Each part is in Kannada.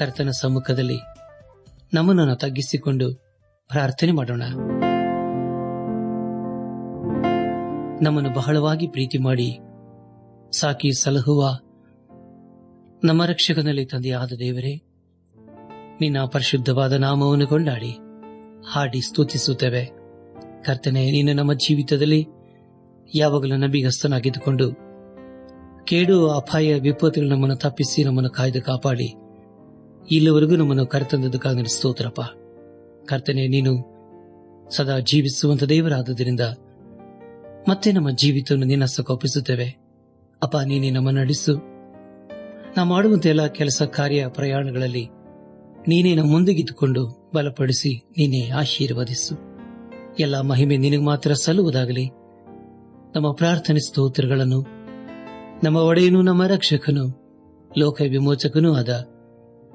ಕರ್ತನ ಸಮ್ಮುಖದಲ್ಲಿ ನಮ್ಮನ್ನು ತಗ್ಗಿಸಿಕೊಂಡು ಪ್ರಾರ್ಥನೆ ಮಾಡೋಣ. ನಮ್ಮನ್ನು ಬಹಳವಾಗಿ ಪ್ರೀತಿ ಮಾಡಿ ಸಾಕಿ ಸಲಹುವ ನಮ್ಮ ರಕ್ಷಕನಲ್ಲಿ ತಂದೆಯಾದ ದೇವರೇ, ನಿನ್ನ ಪರಿಶುದ್ಧವಾದ ನಾಮವನ್ನು ಕೊಂಡಾಡಿ, ಹಾಡಿ ಸ್ತುತಿಸುತ್ತೇವೆ. ಕರ್ತನೆ, ನೀನು ನಮ್ಮ ಜೀವಿತದಲ್ಲಿ ಯಾವಾಗಲೂ ನಂಬಿಗಸ್ತನಾಗಿದ್ದುಕೊಂಡು ಕೇಡು ಅಪಾಯ ವಿಪತ್ತುಗಳು ನಮ್ಮನ್ನು ತಪ್ಪಿಸಿ ನಮ್ಮನ್ನು ಕಾಯ್ದು ಕಾಪಾಡಿ. ಇಲ್ಲಿವರೆಗೂ ನಮ್ಮನ್ನು ಕರೆತಂದದಕ್ಕಾಗಿ ಸ್ತೋತ್ರಪ್ಪ. ಕರ್ತನೆ, ನೀನು ಸದಾ ಜೀವಿಸುವಂತ ದೇವರಾದದರಿಂದ ಮತ್ತೆ ನಮ್ಮ ಜೀವಿತವನ್ನು ನಿನ್ನ ಕೋಪಿಸುತ್ತೇವೆ ಅಪ್ಪ, ನೀನೇ ನಮ್ಮ ನಡೆಸು ನಾ ಮಾಡುವಂತ ಎಲ್ಲ ಕೆಲಸ, ಕಾರ್ಯ, ಪ್ರಯಾಣಗಳಲ್ಲಿ ನೀನೇ ನಮ್ಮ ಮುಂದಿಗಿದ್ದುಕೊಂಡು ಬಲಪಡಿಸಿ ನೀನೇ ಆಶೀರ್ವದಿಸು. ಎಲ್ಲ ಮಹಿಮೆ ನಿನಗೆ ಮಾತ್ರ ಸಲ್ಲುವುದಾಗಲಿ. ನಮ್ಮ ಪ್ರಾರ್ಥನೆ ಸ್ತೋತ್ರಗಳನ್ನು ನಮ್ಮ ಒಡೆಯನು ನಮ್ಮ ರಕ್ಷಕನು, ಲೋಕ ವಿಮೋಚಕನೂ ಆದ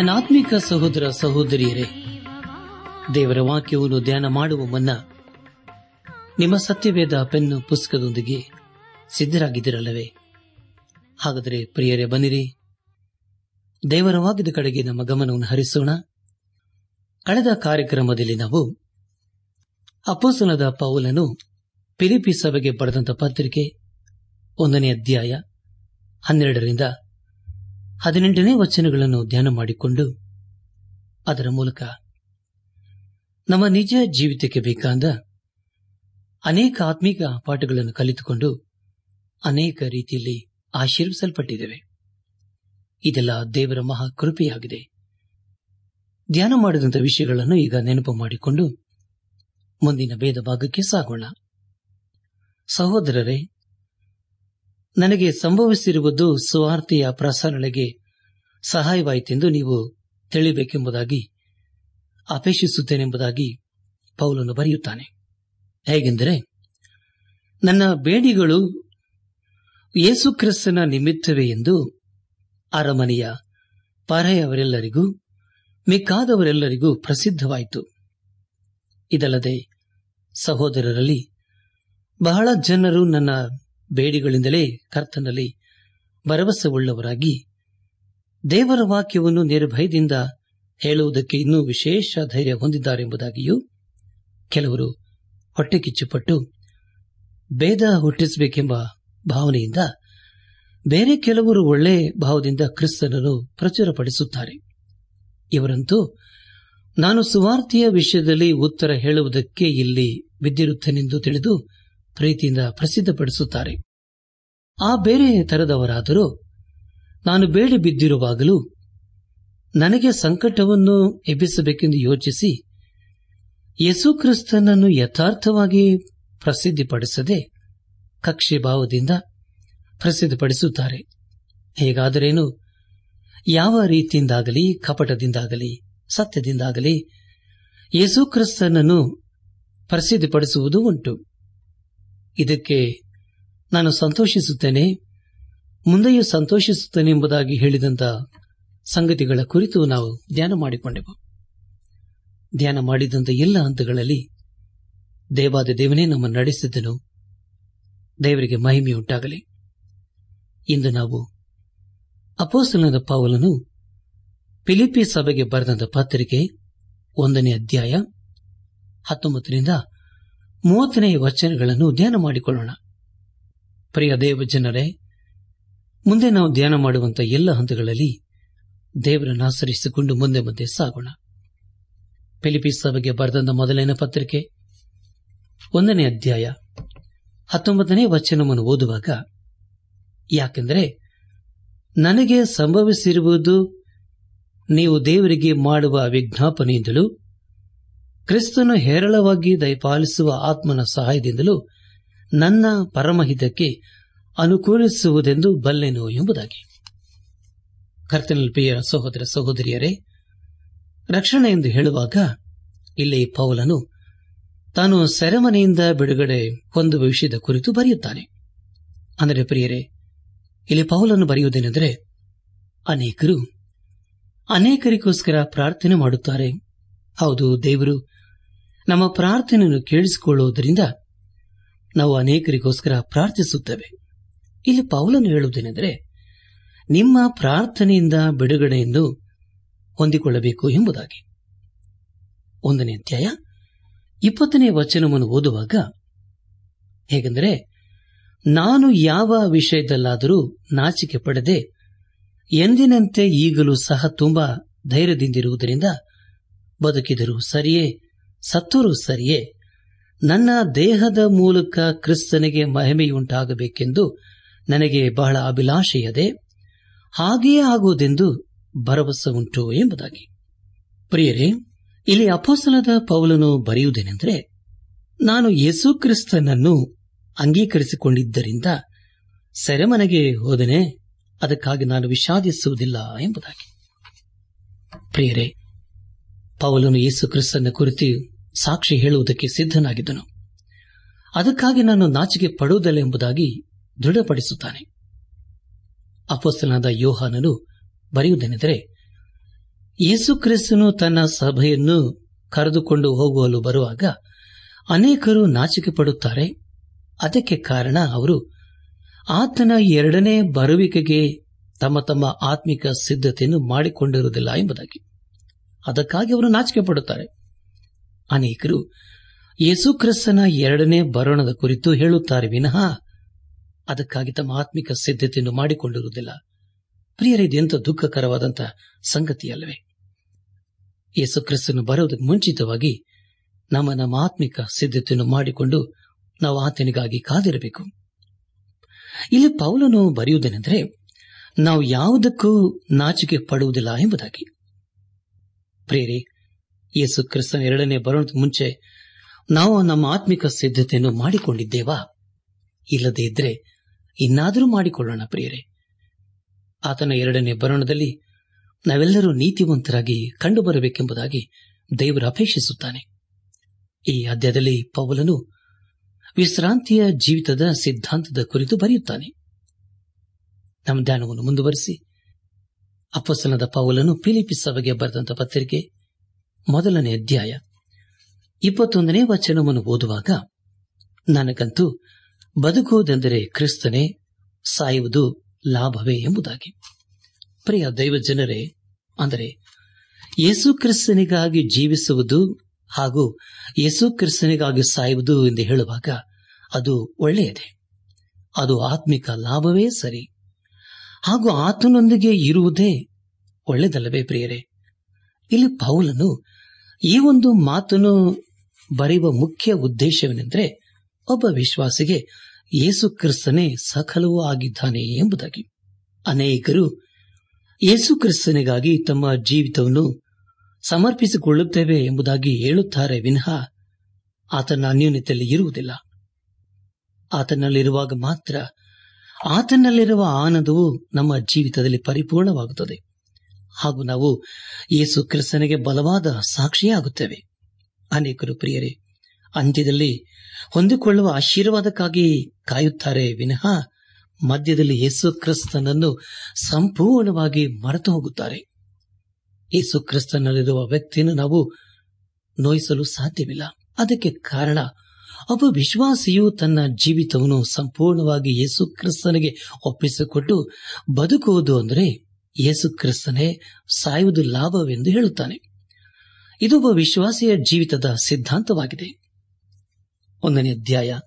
ನನ್ನ ಆತ್ಮಿಕ ಸಹೋದರ ಸಹೋದರಿಯರೇ, ದೇವರ ವಾಕ್ಯವನ್ನು ಧ್ಯಾನ ಮಾಡುವ ಮುನ್ನ ನಿಮ್ಮ ಸತ್ಯವೇದ ಪೆನ್ನು ಪುಸ್ತಕದೊಂದಿಗೆ ಸಿದ್ಧರಾಗಿದ್ದಿರಲ್ಲವೇ? ಹಾಗಾದರೆ ಪ್ರಿಯರೇ ಬನ್ನಿರಿ. ದೇವರ ವಾಕ್ಯದ ಕಡೆಗೆ ನಮ್ಮ ಗಮನವನ್ನು ಹರಿಸೋಣ. ಕಳೆದ ಕಾರ್ಯಕ್ರಮದಲ್ಲಿ ನಾವು ಅಪೋಸನದ ಪೌಲನು ಪಿಲಿಪಿ ಸಭೆಗೆ ಪಡೆದಂತಹ ಪತ್ರಿಕೆ ಒಂದನೇ ಅಧ್ಯಾಯ ಹನ್ನೆರಡರಿಂದ ಹದಿನೆಂಟನೇ ವಚನಗಳನ್ನು ಧ್ಯಾನ ಮಾಡಿಕೊಂಡು ಅದರ ಮೂಲಕ ನಮ್ಮ ನಿಜ ಜೀವಿತಕ್ಕೆ ಬೇಕಾದ ಅನೇಕ ಆತ್ಮೀಕ ಪಾಠಗಳನ್ನು ಕಲಿತುಕೊಂಡು ಅನೇಕ ರೀತಿಯಲ್ಲಿ ಆಶೀರ್ವಿಸಲ್ಪಟ್ಟಿದ್ದೇವೆ. ಇದೆಲ್ಲ ದೇವರ ಮಹಾ ಕೃಪೆಯಾಗಿದೆ. ಧ್ಯಾನ ಮಾಡಿದಂಥ ವಿಷಯಗಳನ್ನು ಈಗ ನೆನಪು ಮಾಡಿಕೊಂಡು ಮುಂದಿನ ಭೇದ ಭಾಗಕ್ಕೆ ಸಾಗೋಣ. ಸಹೋದರರೇ ನನಗೆ ಸಂಭವಿಸಿರುವುದು ಸುವಾರ್ತೆಯ ಪ್ರಸಾರಣೆಗೆ ಸಹಾಯವಾಯಿತೆಂದು ನೀವು ತಿಳಿಬೇಕೆಂಬುದಾಗಿ, ಅಪೇಕ್ಷಿಸುತ್ತೇನೆಂಬುದಾಗಿ ಪೌಲನು ಬರೆಯುತ್ತಾನೆ. ಹೇಗೆಂದರೆ, ನನ್ನ ಬೇಡಿಗಳು ಯೇಸುಕ್ರಿಸ್ತನ ನಿಮಿತ್ತವೇ ಎಂದು ಅರಮನೆಯ ಪರೆಯವರೆಲ್ಲರಿಗೂ, ಮಿಕ್ಕಾದವರೆಲ್ಲರಿಗೂ ಪ್ರಸಿದ್ಧವಾಯಿತು. ಇದಲ್ಲದೆ ಸಹೋದರರಲ್ಲಿ ಬಹಳ ಜನರು ನನ್ನ ಬೇಡಿಗಳಿಂದಲೇ ಕರ್ತನಲ್ಲಿ ಭರವಸೆವುಳ್ಳವರಾಗಿ ದೇವರ ವಾಕ್ಯವನ್ನು ನಿರ್ಭಯದಿಂದ ಹೇಳುವುದಕ್ಕೆ ಇನ್ನೂ ವಿಶೇಷ ಧೈರ್ಯ ಹೊಂದಿದ್ದಾರೆಂಬುದಾಗಿಯೂ ಕೆಲವರು ಹೊಟ್ಟೆಕಿಚ್ಚುಪಟ್ಟು ಭೇದ ಹುಟ್ಟಿಸಬೇಕೆಂಬ ಭಾವನೆಯಿಂದ ಬೇರೆ ಕೆಲವರು ಒಳ್ಳೆ ಭಾವದಿಂದ ಕ್ರಿಸ್ತನನ್ನು ಪ್ರಚುರಪಡಿಸುತ್ತಾರೆ. ಇವರಂತೂ ನಾನು ಸುವಾರ್ತೆಯ ವಿಷಯದಲ್ಲಿ ಉತ್ತರ ಹೇಳುವುದಕ್ಕೆ ಇಲ್ಲಿ ಬಿದ್ದಿರುತ್ತೇನೆಂದು ತಿಳಿದು ಪ್ರೀತಿಯಿಂದ ಪ್ರಸಿದ್ಧಪಡಿಸುತ್ತಾರೆ. ಆ ಬೇರೆ ತರದವರಾದರೂ ನಾನು ಬೇಡಿ ಬಿದ್ದಿರುವಾಗಲೂ ನನಗೆ ಸಂಕಟವನ್ನು ಎಬ್ಬಿಸಬೇಕೆಂದು ಯೋಚಿಸಿ ಯೇಸುಕ್ರಿಸ್ತನನ್ನು ಯಥಾರ್ಥವಾಗಿ ಪ್ರಸಿದ್ಧಿಪಡಿಸದೆ ಕಕ್ಷೆ ಭಾವದಿಂದ ಪ್ರಸಿದ್ಧಪಡಿಸುತ್ತಾರೆ. ಹೇಗಾದರೇನು? ಯಾವ ರೀತಿಯಿಂದಾಗಲಿ, ಕಪಟದಿಂದಾಗಲಿ, ಸತ್ಯದಿಂದಾಗಲಿ ಯೇಸುಕ್ರಿಸ್ತನನ್ನು ಪ್ರಸಿದ್ಧಿಪಡಿಸುವುದು ಉಂಟು. ಇದಕ್ಕೆ ನಾನು ಸಂತೋಷಿಸುತ್ತೇನೆ. ಮುಂದೆಯೂ ಸಂತೋಷಿಸುತ್ತೇನೆ ಎಂಬುದಾಗಿ ಹೇಳಿದಂತ ಸಂಗತಿಗಳ ಕುರಿತು ನಾವು ಧ್ಯಾನ ಮಾಡಿಕೊಂಡೆವು. ಧ್ಯಾನ ಮಾಡಿದಂತ ಎಲ್ಲ ಹಂತಗಳಲ್ಲಿ ದೇವಾದ ದೇವನೇ ನಮ್ಮನ್ನು ನಡೆಸಿದ್ದನು. ದೇವರಿಗೆ ಮಹಿಮೆಯುಂಟಾಗಲಿ. ಇಂದು ನಾವು ಅಪೋಸ್ತಲನ ಪಾವಲನು ಫಿಲಿಪಿ ಸಭೆಗೆ ಬರೆದಂತ ಪತ್ರಿಕೆ ಒಂದನೇ ಅಧ್ಯಾಯ ಹತ್ತೊಂಬತ್ತರಿಂದ ಮೂವತ್ತನೇ ವಚನಗಳನ್ನು ಧ್ಯಾನ ಮಾಡಿಕೊಳ್ಳೋಣ. ಪ್ರಿಯ ದೇವ ಜನರೇ ಮುಂದೆ ನಾವು ಧ್ಯಾನ ಮಾಡುವಂತಹ ಎಲ್ಲ ಹಂತಗಳಲ್ಲಿ ದೇವರನ್ನು ಆಚರಿಸಿಕೊಂಡು ಮುಂದೆ ಮುಂದೆ ಸಾಗೋಣ. ಫಿಲಿಪೀಸ್ ಸಭೆಗೆ ಬರೆದಂತ ಮೊದಲನೇ ಪತ್ರಿಕೆ, ಒಂದನೇ ಅಧ್ಯಾಯ, ಹತ್ತೊಂಬತ್ತನೇ ವಚನವನ್ನು ಓದುವಾಗ, ಯಾಕೆಂದರೆ ನನಗೆ ಸಂಭವಿಸಿರುವುದು ನೀವು ದೇವರಿಗೆ ಮಾಡುವ ವಿಜ್ಞಾಪನೆಯಿಂದಲೂ ಕ್ರಿಸ್ತನು ಹೇರಳವಾಗಿ ದಯಪಾಲಿಸುವ ಆತ್ಮನ ಸಹಾಯದಿಂದಲೂ ನನ್ನ ಪರಮಹಿತಕ್ಕೆ ಅನುಕೂಲಿಸುವುದೆಂದು ಬಲ್ಲೆನು ಎಂಬುದಾಗಿ. ಕರ್ತನಲ್ಲಿ ಪ್ರಿಯ ಸಹೋದರ ಸಹೋದರಿಯರೇ, ರಕ್ಷಣೆ ಎಂದು ಹೇಳುವಾಗ ಇಲ್ಲಿ ಪೌಲನು ತಾನು ಸೆರೆಮನೆಯಿಂದ ಬಿಡುಗಡೆ ಹೊಂದುವ ವಿಷಯದ ಕುರಿತು ಬರೆಯುತ್ತಾನೆ. ಅಂದರೆ ಪ್ರಿಯರೇ, ಇಲ್ಲಿ ಪೌಲನ್ನು ಬರೆಯುವುದೇನೆಂದರೆ ಅನೇಕರು ಅನೇಕರಿಗೋಸ್ಕರ ಪ್ರಾರ್ಥನೆ ಮಾಡುತ್ತಾರೆ. ಹೌದು, ದೇವರು ನಮ್ಮ ಪ್ರಾರ್ಥನೆಯನ್ನು ಕೇಳಿಸಿಕೊಳ್ಳುವುದರಿಂದ ನಾವು ಅನೇಕರಿಗೋಸ್ಕರ ಪ್ರಾರ್ಥಿಸುತ್ತೇವೆ. ಇಲ್ಲಿ ಪೌಲನು ಹೇಳುವುದೇನೆಂದರೆ, ನಿಮ್ಮ ಪ್ರಾರ್ಥನೆಯಿಂದ ಬಿಡುಗಡೆಯನ್ನು ಹೊಂದಿಕೊಳ್ಳಬೇಕು ಎಂಬುದಾಗಿ. ಒಂದನೇ ಅಧ್ಯಾಯ, ಇಪ್ಪತ್ತನೇ ವಚನವನ್ನು ಓದುವಾಗ ಹೇಗೆಂದರೆ, ನಾನು ಯಾವ ವಿಷಯದಲ್ಲಾದರೂ ನಾಚಿಕೆ ಪಡೆದೆ ಎಂದಿನಂತೆ ಈಗಲೂ ಸಹ ತುಂಬಾ ಧೈರ್ಯದಿಂದಿರುವುದರಿಂದ ಬದುಕಿದರೂ ಸರಿಯೇ ಸತ್ತರೂ ಸರಿಯೇ. ನನ್ನ ದೇಹದ ಮೂಲಕ ಕ್ರಿಸ್ತನಿಗೆ ಮಹಿಮೆಯುಂಟಾಗಬೇಕೆಂದು ನನಗೆ ಬಹಳ ಅಭಿಲಾಷೆಯದೆ. ಹಾಗೆಯೇ ಆಗುವುದೆಂದು ಭರವಸೆ ಉಂಟು ಎಂಬುದಾಗಿ. ಪ್ರಿಯರೇ, ಇಲ್ಲಿ ಅಪೋಸಲದ ಪೌಲನು ಬರೆಯುವುದೇನೆಂದರೆ, ನಾನು ಯೇಸು ಕ್ರಿಸ್ತನನ್ನು ಅಂಗೀಕರಿಸಿಕೊಂಡಿದ್ದರಿಂದ ಸೆರೆಮನೆಗೆ ಹೋದನೆ, ಅದಕ್ಕಾಗಿ ನಾನು ವಿಷಾದಿಸುವುದಿಲ್ಲ ಎಂಬುದಾಗಿ. ಪ್ರಿಯರೇ ಪೌಲನು ಯೇಸು ಕ್ರಿಸ್ತನ ಕುರಿತು ಸಾಕ್ಷಿ ಹೇಳುವುದಕ್ಕೆ ಸಿದ್ಧನಾಗಿದ್ದನು. ಅದಕ್ಕಾಗಿ ನಾನು ನಾಚಿಕೆ ಪಡುವುದಿಲ್ಲ ಎಂಬುದಾಗಿ ದೃಢಪಡಿಸುತ್ತಾನೆ. ಅಪೋಸ್ತನಾದ ಯೋಹಾನನು ಬರೆಯುವುದೇನೆಂದರೆ, ಯೇಸು ಕ್ರಿಸ್ತನು ತನ್ನ ಸಭೆಯನ್ನು ಕರೆದುಕೊಂಡು ಹೋಗುವಲು ಬರುವಾಗ ಅನೇಕರು ನಾಚಿಕೆ ಪಡುತ್ತಾರೆ. ಅದಕ್ಕೆ ಕಾರಣ ಅವರು ಆತನ ಎರಡನೇ ಬರುವಿಕೆಗೆ ತಮ್ಮ ತಮ್ಮ ಆತ್ಮಿಕ ಸಿದ್ಧತೆಯನ್ನು ಮಾಡಿಕೊಂಡಿರುವುದಿಲ್ಲ ಎಂಬುದಾಗಿ. ಅದಕ್ಕಾಗಿ ಅವರು ನಾಚಿಕೆ ಪಡುತ್ತಾರೆ. ಅನೇಕರು ಯೇಸುಕ್ರಿಸ್ತನ ಎರಡನೇ ಬರೋಣದ ಕುರಿತು ಹೇಳುತ್ತಾರೆ ವಿನಃ ಅದಕ್ಕಾಗಿ ತಮ್ಮ ಆತ್ಮಿಕ ಸಿದ್ಧತೆಯನ್ನು ಮಾಡಿಕೊಂಡಿರುವುದಿಲ್ಲ. ಪ್ರಿಯರ ಇದೆಂತ ದುಃಖಕರವಾದಂತಹ ಸಂಗತಿಯಲ್ಲವೇ? ಯೇಸುಕ್ರಿಸ್ತನು ಬರೋದಕ್ಕೆ ಮುಂಚಿತವಾಗಿ ನಮ್ಮ ನಮ್ಮ ಆತ್ಮಿಕ ಸಿದ್ಧತೆಯನ್ನು ಮಾಡಿಕೊಂಡು ನಾವು ಆತನಿಗಾಗಿ ಕಾದಿರಬೇಕು. ಇಲ್ಲಿ ಪೌಲನು ಬರೆಯುವುದೇನೆಂದರೆ, ನಾವು ಯಾವುದಕ್ಕೂ ನಾಚಿಕೆ ಪಡುವುದಿಲ್ಲ ಎಂಬುದಾಗಿ. ಪ್ರೇರೆ ಯೇಸು ಕ್ರಿಸ್ತನ ಎರಡನೇ ಬರೋಣ ಮುಂಚೆ ನಾವು ನಮ್ಮ ಆತ್ಮಿಕ ಸಿದ್ಧತೆಯನ್ನು ಮಾಡಿಕೊಂಡಿದ್ದೇವಾ? ಇಲ್ಲದೇ ಇದ್ರೆ ಇನ್ನಾದರೂ ಮಾಡಿಕೊಳ್ಳೋಣ ಪ್ರಿಯರೇ. ಆತನ ಎರಡನೇ ಬರೋಣದಲ್ಲಿ ನಾವೆಲ್ಲರೂ ನೀತಿವಂತರಾಗಿ ಕಂಡುಬರಬೇಕೆಂಬುದಾಗಿ ದೇವರು ಅಪೇಕ್ಷಿಸುತ್ತಾನೆ. ಈ ಅಧ್ಯಾಯದಲ್ಲಿ ಪೌಲನು ವಿಶ್ರಾಂತಿಯ ಜೀವಿತದ ಸಿದ್ಧಾಂತದ ಕುರಿತು ಬರೆಯುತ್ತಾನೆ. ನಮ್ಮ ಧ್ಯಾನವನ್ನು ಮುಂದುವರೆಸಿ ಅಪ್ಪಸನದ ಪೌಲನು ಫಿಲಿಪಿ ಸಭೆಗೆ ಬರೆದಂತ ಪತ್ರಿಕೆ ಮೊದಲನೇ ಅಧ್ಯಾಯ ಇಪ್ಪತ್ತೊಂದನೇ ವಚನವನ್ನು ಓದುವಾಗ, ನನಗಂತೂ ಬದುಕುವುದೆಂದರೆ ಕ್ರಿಸ್ತನೇ ಸಾಯುವುದು ಲಾಭವೇ ಎಂಬುದಾಗಿ. ಪ್ರಿಯ ದೈವ ಜನರೇ, ಅಂದರೆ ಯೇಸು ಕ್ರಿಸ್ತನಿಗಾಗಿ ಜೀವಿಸುವುದು ಹಾಗೂ ಯೇಸು ಕ್ರಿಸ್ತನಿಗಾಗಿ ಸಾಯುವುದು ಎಂದು ಹೇಳುವಾಗ ಅದು ಒಳ್ಳೆಯದೇ. ಅದು ಆತ್ಮಿಕ ಲಾಭವೇ ಸರಿ. ಹಾಗೂ ಆತನೊಂದಿಗೆ ಇರುವುದೇ ಒಳ್ಳೆಯದಲ್ಲವೇ ಪ್ರಿಯರೇ? ಇಲ್ಲಿ ಪೌಲನು ಈ ಒಂದು ಮಾತನ್ನು ಬರೆಯುವ ಮುಖ್ಯ ಉದ್ದೇಶವೇನೆಂದರೆ ಒಬ್ಬ ವಿಶ್ವಾಸಿಗೆ ಯೇಸು ಕ್ರಿಸ್ತನೇ ಸಕಲವೂ ಆಗಿದ್ದಾನೆ ಎಂಬುದಾಗಿ. ಅನೇಕರು ಯೇಸು ಕ್ರಿಸ್ತನಿಗಾಗಿ ತಮ್ಮ ಜೀವಿತವನ್ನು ಸಮರ್ಪಿಸಿಕೊಳ್ಳುತ್ತೇವೆ ಎಂಬುದಾಗಿ ಹೇಳುತ್ತಾರೆ ವಿನಃ ಆತನ ಅನ್ಯೋನ್ಯತೆಯಲ್ಲಿ ಇರುವುದಿಲ್ಲ. ಆತನಲ್ಲಿರುವಾಗ ಮಾತ್ರ ಆತನಲ್ಲಿರುವ ಆನಂದವು ನಮ್ಮ ಜೀವಿತದಲ್ಲಿ ಪರಿಪೂರ್ಣವಾಗುತ್ತದೆ. ಹಾಗೂ ನಾವು ಯೇಸು ಕ್ರಿಸ್ತನಿಗೆ ಬಲವಾದ ಸಾಕ್ಷಿಯಾಗುತ್ತೇವೆ. ಅನೇಕರು ಪ್ರಿಯರೇ, ಅಂತ್ಯದಲ್ಲಿ ಹೊಂದಿಕೊಳ್ಳುವ ಆಶೀರ್ವಾದಕ್ಕಾಗಿ ಕಾಯುತ್ತಾರೆ ವಿನಃ ಮಧ್ಯದಲ್ಲಿ ಯೇಸು ಕ್ರಿಸ್ತನನ್ನು ಸಂಪೂರ್ಣವಾಗಿ ಮರೆತು ಹೋಗುತ್ತಾರೆ. ಯೇಸು ಕ್ರಿಸ್ತನಲ್ಲಿರುವ ವ್ಯಕ್ತಿಯನ್ನು ನಾವು ನೋಯಿಸಲು ಸಾಧ್ಯವಿಲ್ಲ. ಅದಕ್ಕೆ ಕಾರಣ ಒಬ್ಬ ವಿಶ್ವಾಸಿಯು ತನ್ನ ಜೀವಿತವನ್ನು ಸಂಪೂರ್ಣವಾಗಿ ಯೇಸು ಕ್ರಿಸ್ತನಿಗೆ ಒಪ್ಪಿಸಿಕೊಟ್ಟು ಬದುಕುವುದು ಅಂದರೆ ಯೇಸು ಕ್ರಿಸ್ತನೇ ಸಾಯುವುದು ಲಾಭವೆಂದು ಹೇಳುತ್ತಾನೆ. ಇದು ಒಬ್ಬ ವಿಶ್ವಾಸಿಯ ಜೀವಿತದ ಸಿದ್ಧಾಂತವಾಗಿದೆ. ಒಂದನೇ ಅಧ್ಯಾಯ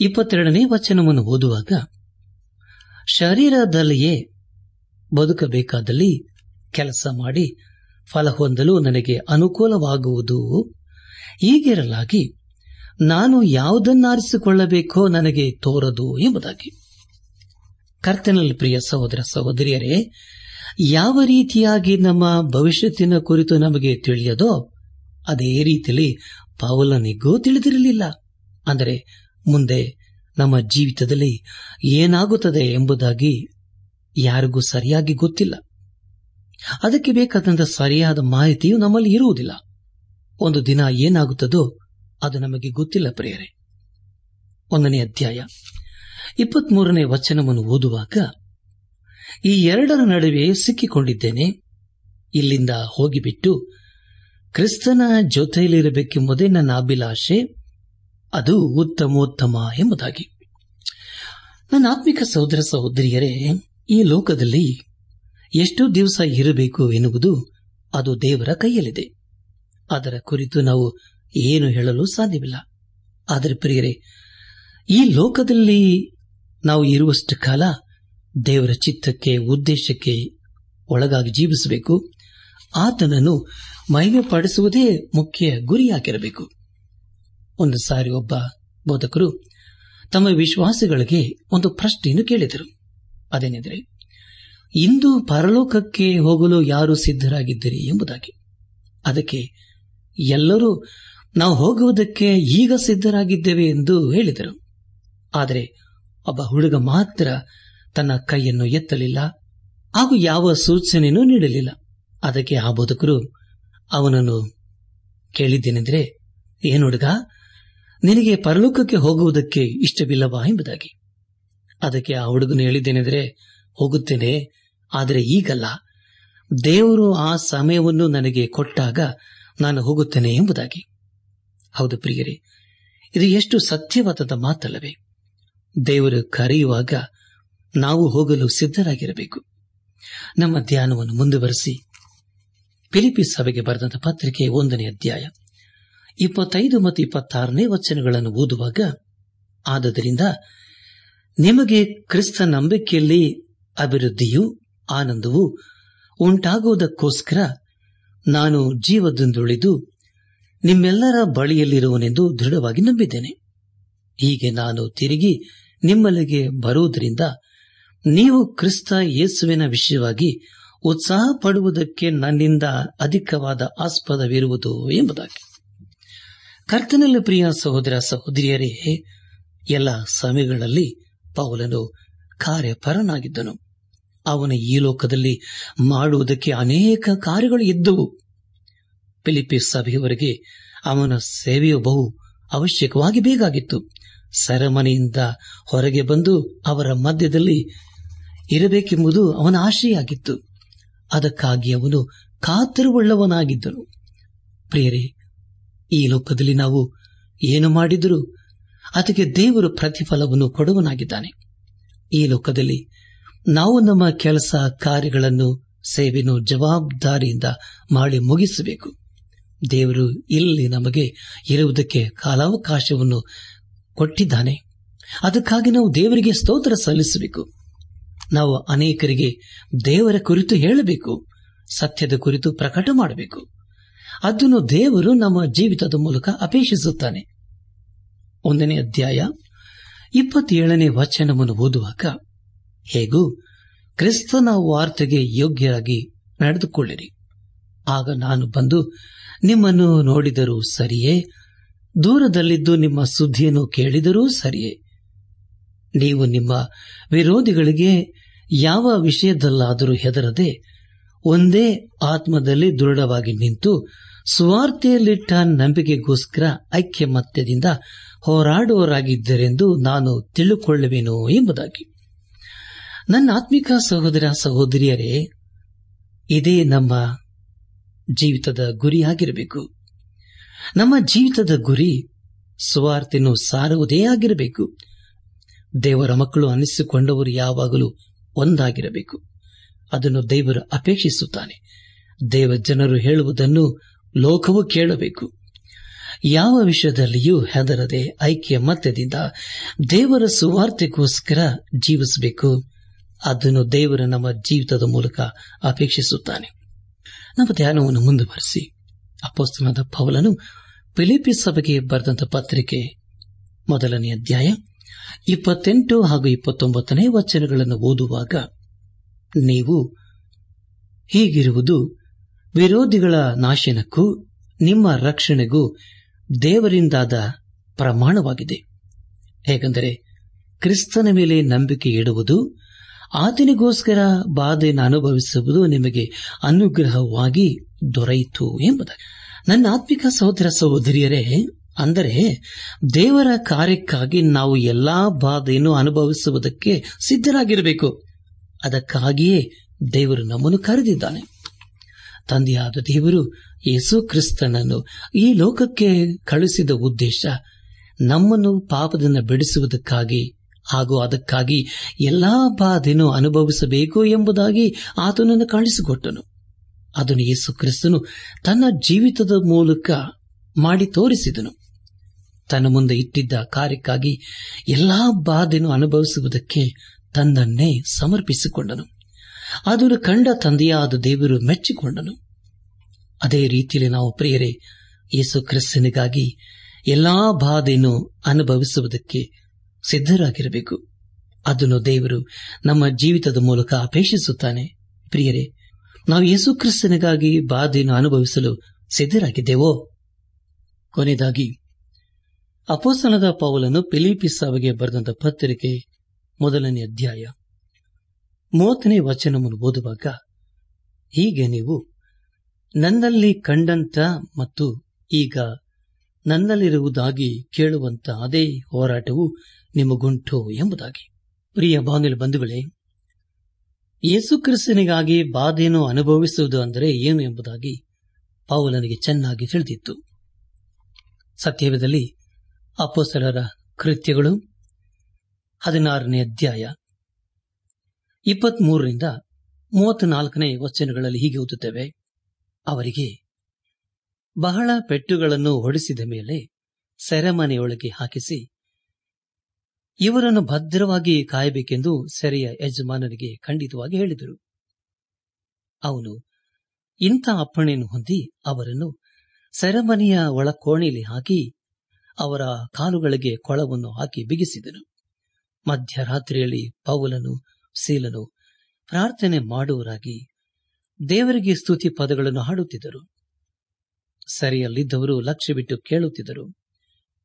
ಇಪ್ಪತ್ತೆರಡನೇ ವಚನವನ್ನು ಓದುವಾಗ, ಶರೀರದಲ್ಲಿಯೇ ಬದುಕಬೇಕಾದಲ್ಲಿ ಕೆಲಸ ಮಾಡಿ ಫಲ ಹೊಂದಲು ನನಗೆ ಅನುಕೂಲವಾಗುವುದು ಹೀಗಿರಲಾಗಿ ನಾನು ಯಾವುದನ್ನಾರಿಸಿಕೊಳ್ಳಬೇಕೋ ನನಗೆ ತೋರದು ಎಂಬುದಾಗಿ. ಕರ್ತನಲ್ಲಿ ಪ್ರಿಯ ಸಹೋದರ ಸಹೋದರಿಯರೇ, ಯಾವ ರೀತಿಯಾಗಿ ನಮ್ಮ ಭವಿಷ್ಯತ್ತಿನ ಕುರಿತು ನಮಗೆ ತಿಳಿಯದೋ, ಅದೇ ರೀತಿಯಲ್ಲಿ ಪೌಲನಿಗೂ ತಿಳಿದಿರಲಿಲ್ಲ. ಅಂದರೆ, ಮುಂದೆ ನಮ್ಮ ಜೀವಿತದಲ್ಲಿ ಏನಾಗುತ್ತದೆ ಎಂಬುದಾಗಿ ಯಾರಿಗೂ ಸರಿಯಾಗಿ ಗೊತ್ತಿಲ್ಲ. ಅದಕ್ಕೆ ಬೇಕಾದಂತಹ ಸರಿಯಾದ ಮಾಹಿತಿಯು ನಮ್ಮಲ್ಲಿ ಇರುವುದಿಲ್ಲ. ಒಂದು ದಿನ ಏನಾಗುತ್ತದೋ ಅದು ನಮಗೆ ಗೊತ್ತಿಲ್ಲ ಪ್ರಿಯರೇ. ಒಂದನೇ ಅಧ್ಯಾಯ ಇಪ್ಪತ್ಮೂರನೇ ವಚನವನ್ನು ಓದುವಾಗ ಈ ಎರಡರ ನಡುವೆ ಸಿಕ್ಕಿಕೊಂಡಿದ್ದೇನೆ, ಇಲ್ಲಿಂದ ಹೋಗಿಬಿಟ್ಟು ಕ್ರಿಸ್ತನ ಜೊತೆಯಲ್ಲಿರಬೇಕೆಂಬುದೇ ನನ್ನ ಅಭಿಲಾಷೆ, ಅದು ಉತ್ತಮೋತ್ತಮ ಎಂಬುದಾಗಿ. ನನ್ನ ಆತ್ಮಿಕ ಸಹೋದರ ಸಹೋದರಿಯರೇ, ಈ ಲೋಕದಲ್ಲಿ ಎಷ್ಟು ದಿವಸ ಇರಬೇಕು ಎನ್ನುವುದು ಅದು ದೇವರ ಕೈಯಲ್ಲಿದೆ. ಅದರ ಕುರಿತು ನಾವು ಏನು ಹೇಳಲು ಸಾಧ್ಯವಿಲ್ಲ. ಆದರೆ ಪ್ರಿಯರೇ, ಈ ಲೋಕದಲ್ಲಿ ನಾವು ಇರುವಷ್ಟು ಕಾಲ ದೇವರ ಚಿತ್ತಕ್ಕೆ, ಉದ್ದೇಶಕ್ಕೆ ಒಳಗಾಗಿ ಜೀವಿಸಬೇಕು. ಆತನನ್ನು ಮಹಿಮೆ ಪಡಿಸುವುದೇ ಮುಖ್ಯ ಗುರಿಯಾಗಿರಬೇಕು. ಒಂದು ಸಾರಿ ಒಬ್ಬ ಬೋಧಕರು ತಮ್ಮ ವಿಶ್ವಾಸಿಗಳಿಗೆ ಒಂದು ಪ್ರಶ್ನೆಯನ್ನು ಕೇಳಿದರು. ಅದೇನೆಂದರೆ, ಇಂದು ಪರಲೋಕಕ್ಕೆ ಹೋಗಲು ಯಾರು ಸಿದ್ಧರಾಗಿದ್ದೀರಿ ಎಂಬುದಾಗಿ. ಅದಕ್ಕೆ ಎಲ್ಲರೂ ನಾವು ಹೋಗುವುದಕ್ಕೆ ಈಗ ಸಿದ್ಧರಾಗಿದ್ದೇವೆ ಎಂದು ಹೇಳಿದರು. ಆದರೆ ಒಬ್ಬ ಹುಡುಗ ಮಾತ್ರ ತನ್ನ ಕೈಯನ್ನು ಎತ್ತಲಿಲ್ಲ, ಹಾಗೂ ಯಾವ ಸೂಚನೆಯೂ ನೀಡಲಿಲ್ಲ. ಅದಕ್ಕೆ ಆ ಬೋಧಕರು ಅವನನ್ನು ಕೇಳಿದ್ದೇನೆಂದರೆ ಏನು ಹುಡುಗ, ನಿನಗೆ ಪರಲೋಕಕ್ಕೆ ಹೋಗುವುದಕ್ಕೆ ಇಷ್ಟವಿಲ್ಲವಾ ಎಂಬುದಾಗಿ. ಅದಕ್ಕೆ ಆ ಹುಡುಗನು ಹೇಳಿದ್ದೇನೆಂದರೆ, ಹೋಗುತ್ತೇನೆ, ಆದರೆ ಈಗಲ್ಲ. ದೇವರು ಆ ಸಮಯವನ್ನು ನನಗೆ ಕೊಟ್ಟಾಗ ನಾನು ಹೋಗುತ್ತೇನೆ ಎಂಬುದಾಗಿ. ಹೌದು ಪ್ರಿಯರೇ, ಇದು ಎಷ್ಟು ಸತ್ಯವಾದ ಮಾತಲ್ಲವೇ? ದೇವರು ಕರೆಯುವಾಗ ನಾವು ಹೋಗಲು ಸಿದ್ಧರಾಗಿರಬೇಕು. ನಮ್ಮ ಧ್ಯಾನವನ್ನು ಮುಂದುವರೆಸಿ. ಫಿಲಿಪಿ ಸಭೆಗೆ ಬರೆದಂತಹ ಪತ್ರಿಕೆ ಒಂದನೇ ಅಧ್ಯಾಯ, ಇಪ್ಪತ್ತೈದು ಮತ್ತು ಇಪ್ಪತ್ತಾರನೇ ವಚನಗಳನ್ನು ಓದುವಾಗ, ಆದ್ದರಿಂದ ನಿಮಗೆ ಕ್ರಿಸ್ತ ನಂಬಿಕೆಯಲ್ಲಿ ಅಭಿವೃದ್ಧಿಯು ಆನಂದವೂ ಉಂಟಾಗುವುದಕ್ಕೋಸ್ಕರ ನಾನು ಜೀವದಿಂದುಳಿದು ನಿಮ್ಮೆಲ್ಲರ ಬಳಿಯಲ್ಲಿರುವನೆಂದು ದೃಢವಾಗಿ ನಂಬಿದ್ದೇನೆ. ಹೀಗೆ ನಾನು ತಿರುಗಿ ನಿಮ್ಮಲ್ಲಿಗೆ ಬರುವುದರಿಂದ ನೀವು ಕ್ರಿಸ್ತ ಯೇಸುವಿನ ವಿಷಯವಾಗಿ ಉತ್ಸಾಹ ಪಡುವುದಕ್ಕೆ ನನ್ನಿಂದ ಅಧಿಕವಾದ ಆಸ್ಪದವಿರುವುದು ಎಂಬುದಾಗಿ. ಕರ್ತನಲ್ಲಿ ಪ್ರಿಯ ಸಹೋದರ ಸಹೋದರಿಯರೇ, ಎಲ್ಲ ಸಮಯಗಳಲ್ಲಿ ಪೌಲನು ಕಾರ್ಯಪರನಾಗಿದ್ದನು. ಅವನ ಈ ಲೋಕದಲ್ಲಿ ಮಾಡುವುದಕ್ಕೆ ಅನೇಕ ಕಾರ್ಯಗಳು ಇದ್ದವು. ಫಿಲಿಪಿ ಸಭೆಯವರಿಗೆ ಅವನ ಸೇವೆಯು ಬಹು ಅವಶ್ಯಕವಾಗಿ ಬೇಕಾಗಿತ್ತು. ಸೆರೆಮನೆಯಿಂದ ಹೊರಗೆ ಬಂದು ಅವರ ಮಧ್ಯದಲ್ಲಿ ಇರಬೇಕೆಂಬುದು ಅವನ ಆಶೆಯಾಗಿತ್ತು. ಅದಕ್ಕಾಗಿ ಅವನು ಕಾತರವುಳ್ಳವನಾಗಿದ್ದನು. ಪ್ರಿಯರೇ, ಈ ಲೋಕದಲ್ಲಿ ನಾವು ಏನು ಮಾಡಿದರೂ ಅದಕ್ಕೆ ದೇವರು ಪ್ರತಿಫಲವನ್ನು ಕೊಡುವನಾಗಿದ್ದಾನೆ. ಈ ಲೋಕದಲ್ಲಿ ನಾವು ನಮ್ಮ ಕೆಲಸ ಕಾರ್ಯಗಳನ್ನು ಸೇವೆಯನ್ನು ಜವಾಬ್ದಾರಿಯಿಂದ ಮಾಡಿ ಮುಗಿಸಬೇಕು. ದೇವರು ಇಲ್ಲಿ ನಮಗೆ ಇರುವುದಕ್ಕೆ ಕಾಲಾವಕಾಶವನ್ನು ಕೊಟ್ಟಿದ್ದಾನೆ. ಅದಕ್ಕಾಗಿ ನಾವು ದೇವರಿಗೆ ಸ್ತೋತ್ರ ಸಲ್ಲಿಸಬೇಕು. ನಾವು ಅನೇಕರಿಗೆ ದೇವರ ಕುರಿತು ಹೇಳಬೇಕು, ಸತ್ಯದ ಕುರಿತು ಪ್ರಕಟ ಮಾಡಬೇಕು. ಅದನ್ನು ದೇವರು ನಮ್ಮ ಜೀವಿತದ ಮೂಲಕ ಅಪೇಕ್ಷಿಸುತ್ತಾನೆ. ಒಂದನೇ ಅಧ್ಯಾಯ ಇಪ್ಪತ್ತೇಳನೇ ವಚನವನ್ನು ಓದುವಾಗ, ಹೇಗೂ ಕ್ರಿಸ್ತನ ವಾರ್ತೆಗೆ ಯೋಗ್ಯರಾಗಿ ನಡೆದುಕೊಳ್ಳಿರಿ. ಆಗ ನಾನು ಬಂದು ನಿಮ್ಮನ್ನು ನೋಡಿದರೂ ಸರಿಯೇ? ದೂರದಲ್ಲಿದ್ದು ನಿಮ್ಮ ಸುದ್ದಿಯನ್ನು ಕೇಳಿದರೂ ಸರಿಯೇ? ನೀವು ನಿಮ್ಮ ವಿರೋಧಿಗಳಿಗೆ ಯಾವ ವಿಷಯದಲ್ಲಾದರೂ ಹೆದರದೆ ಒಂದೇ ಆತ್ಮದಲ್ಲಿ ದೃಢವಾಗಿ ನಿಂತು ಸ್ವಾರ್ಥೆಯಲ್ಲಿಟ್ಟ ನಂಬಿಕೆಗೋಸ್ಕರ ಐಕ್ಯಮತ್ಯದಿಂದ ಹೋರಾಡುವರಾಗಿದ್ದರೆಂದು ನಾನು ತಿಳುಕೊಳ್ಳುವೆನು ಎಂಬುದಾಗಿ. ನನ್ನ ಆತ್ಮಿಕ ಸಹೋದರ ಸಹೋದರಿಯರೇ, ಇದೇ ನಮ್ಮ ಜೀವಿತದ ಗುರಿಯಾಗಿರಬೇಕು ನಮ್ಮ ಜೀವಿತದ ಗುರಿ ಸುವಾರ್ತೆಯನ್ನು ಸಾರುವುದೇ ಆಗಿರಬೇಕು. ದೇವರ ಮಕ್ಕಳು ಅನ್ನಿಸಿಕೊಂಡವರು ಯಾವಾಗಲೂ ಒಂದಾಗಿರಬೇಕು. ಅದನ್ನು ದೇವರು ಅಪೇಕ್ಷಿಸುತ್ತಾನೆ. ದೇವ ಜನರು ಹೇಳುವುದನ್ನು ಲೋಕವು ಕೇಳಬೇಕು. ಯಾವ ವಿಷಯದಲ್ಲಿಯೂ ಹೆದರದೆ ಐಕ್ಯ ಮತ್ಯದಿಂದ ದೇವರ ಸುವಾರ್ತೆಗೋಸ್ಕರ ಜೀವಿಸಬೇಕು. ಅದನ್ನು ದೇವರು ನಮ್ಮ ಜೀವಿತದ ಮೂಲಕ ಅಪೇಕ್ಷಿಸುತ್ತಾನೆ. ನಮ್ಮ ಧ್ಯಾನವನ್ನು ಮುಂದುವರೆಸಿ. ಅಪೋಸ್ತನದ ಪೌಲನು ಫಿಲಿಪಿ ಸಭೆಗೆ ಬರೆದಂತ ಪತ್ರಿಕೆ ಮೊದಲನೇ ಅಧ್ಯಾಯ ಇಪ್ಪತ್ತೆಂಟು ಹಾಗೂ ಇಪ್ಪತ್ತೊಂಬತ್ತನೇ ವಚನಗಳನ್ನು ಓದುವಾಗ, ನೀವು ಹೀಗಿರುವುದು, ವಿರೋಧಿಗಳ ನಾಶನಕ್ಕೂ ನಿಮ್ಮ ರಕ್ಷಣೆಗೂ ದೇವರಿಂದಾದ ಪ್ರಮಾಣವಾಗಿದೆ. ಹೇಗೆಂದರೆ, ಕ್ರಿಸ್ತನ ಮೇಲೆ ನಂಬಿಕೆ ಇಡುವುದು ಆತನಿಗೋಸ್ಕರ ಬಾಧೆಯನ್ನು ಅನುಭವಿಸುವುದು ನಿಮಗೆ ಅನುಗ್ರಹವಾಗಿ ದೊರೆಯಿತು ಎಂಬುದಾಗಿ. ನನ್ನ ಆತ್ಮಿಕ ಸಹೋದರ ಸಹೋದರಿಯರೇ, ಅಂದರೆ ದೇವರ ಕಾರ್ಯಕ್ಕಾಗಿ ನಾವು ಎಲ್ಲಾ ಬಾಧೆಯನ್ನು ಅನುಭವಿಸುವುದಕ್ಕೆ ಸಿದ್ಧರಾಗಿರಬೇಕು. ಅದಕ್ಕಾಗಿಯೇ ದೇವರು ನಮ್ಮನ್ನು ಕರೆದಿದ್ದಾನೆ. ತಂದೆಯಾದ ದೇವರು ಯೇಸು ಕ್ರಿಸ್ತನನ್ನು ಈ ಲೋಕಕ್ಕೆ ಕಳುಹಿಸಿದ ಉದ್ದೇಶ ನಮ್ಮನ್ನು ಪಾಪದಿಂದ ಬಿಡಿಸುವುದಕ್ಕಾಗಿ ಹಾಗೂ ಅದಕ್ಕಾಗಿ ಎಲ್ಲಾ ಬಾಧೆನೂ ಅನುಭವಿಸಬೇಕು ಎಂಬುದಾಗಿ ಆತನನ್ನು ಕಾಣಿಸಿಕೊಟ್ಟನು. ಅದನ್ನು ಯೇಸು ಕ್ರಿಸ್ತನು ತನ್ನ ಜೀವಿತದ ಮೂಲಕ ಮಾಡಿ ತೋರಿಸಿದನು. ತನ್ನ ಮುಂದೆ ಇಟ್ಟಿದ್ದ ಕಾರ್ಯಕ್ಕಾಗಿ ಎಲ್ಲಾ ಬಾಧೆನೂ ಅನುಭವಿಸುವುದಕ್ಕೆ ತನ್ನನ್ನೇ ಸಮರ್ಪಿಸಿಕೊಂಡನು. ಅದನ್ನು ಕಂಡ ತಂದೆಯಾದ ದೇವರು ಮೆಚ್ಚಿಕೊಂಡನು. ಅದೇ ರೀತಿಯಲ್ಲಿ ನಾವು ಪ್ರಿಯರೇ, ಯೇಸು ಕ್ರಿಸ್ತನಿಗಾಗಿ ಎಲ್ಲಾ ಬಾಧೆಯನ್ನು ಅನುಭವಿಸುವುದಕ್ಕೆ ಸಿದ್ಧರಾಗಿರಬೇಕು. ಅದನ್ನು ದೇವರು ನಮ್ಮ ಜೀವಿತದ ಮೂಲಕ ಅಪೇಕ್ಷಿಸುತ್ತಾನೆ. ಪ್ರಿಯರೇ, ನಾವು ಯೇಸು ಕ್ರಿಸ್ತನಿಗಾಗಿ ಬಾಧೆಯನ್ನು ಅನುಭವಿಸಲು ಸಿದ್ಧರಾಗಿದ್ದೇವೋ? ಕೊನೆಯದಾಗಿ ಅಪೋಸನದ ಪಾವಲನ್ನು ಪಿಲಿಪಿಸಾವಿಗೆ ಬರೆದಂತ ಪತ್ರಿಕೆ ಮೊದಲನೇ ಅಧ್ಯಾಯ ಮೂವತ್ತನೇ ವಚನವನ್ನು ಓದುವಾಗ, ಹೀಗೆ ನೀವು ನನ್ನಲ್ಲಿ ಕಂಡಂತ ಮತ್ತು ಈಗ ನನ್ನಲ್ಲಿರುವುದಾಗಿ ಕೇಳುವಂತ ಅದೇ ಹೋರಾಟವು ನಿಮಗುಂಟು ಎಂಬುದಾಗಿ. ಪ್ರಿಯ ಬಾಂಧವ ಬಂಧುಗಳೇ, ಯೇಸು ಕ್ರಿಸ್ತನಿಗಾಗಿ ಬಾಧೆಯನ್ನು ಅನುಭವಿಸುವುದು ಅಂದರೆ ಏನು ಎಂಬುದಾಗಿ ಪೌಲನಿಗೆ ಚೆನ್ನಾಗಿ ತಿಳಿದಿತ್ತು. ಸತ್ಯವೇದಲ್ಲಿ ಅಪೋಸಲರ ಕೃತ್ಯಗಳು ಹದಿನಾರನೇ ಅಧ್ಯಾಯ ಇಪ್ಪತ್ಮೂರರಿಂದ ಮೂವತ್ನಾಲ್ಕನೇ ವಚನಗಳಲ್ಲಿ ಹೀಗೆ ಓದುತ್ತೇವೆ. ಅವರಿಗೆ ಬಹಳ ಪೆಟ್ಟುಗಳನ್ನು ಹೊಡಿಸಿದ ಮೇಲೆ ಸೆರೆಮನೆಯೊಳಗೆ ಹಾಕಿಸಿ ಇವರನ್ನು ಭದ್ರವಾಗಿ ಕಾಯಬೇಕೆಂದು ಸೆರೆಯ ಯಜಮಾನನಿಗೆ ಖಂಡಿತವಾಗಿ ಹೇಳಿದರು. ಅವನು, ಇಂಥ ಅಪ್ಪಣೆಯನ್ನು ಹೊಂದಿ ಅವರನ್ನು ಸೆರೆಮನೆಯ ಒಳಕೋಣೆಯಲ್ಲಿ ಹಾಕಿ ಅವರ ಕಾಲುಗಳಿಗೆ ಕೊಳವನ್ನು ಹಾಕಿ ಬಿಗಿಸಿದನು. ಮಧ್ಯರಾತ್ರಿಯಲ್ಲಿ ಪೌಲನು ಸೀಲನು ಪ್ರಾರ್ಥನೆ ಮಾಡುವರಾಗಿ ದೇವರಿಗೆ ಸ್ತುತಿ ಪದಗಳನ್ನು ಹಾಡುತ್ತಿದ್ದರು. ಸರಿಯಲ್ಲಿದ್ದವರು ಲಕ್ಷ್ಯ ಬಿಟ್ಟು ಕೇಳುತ್ತಿದ್ದರು.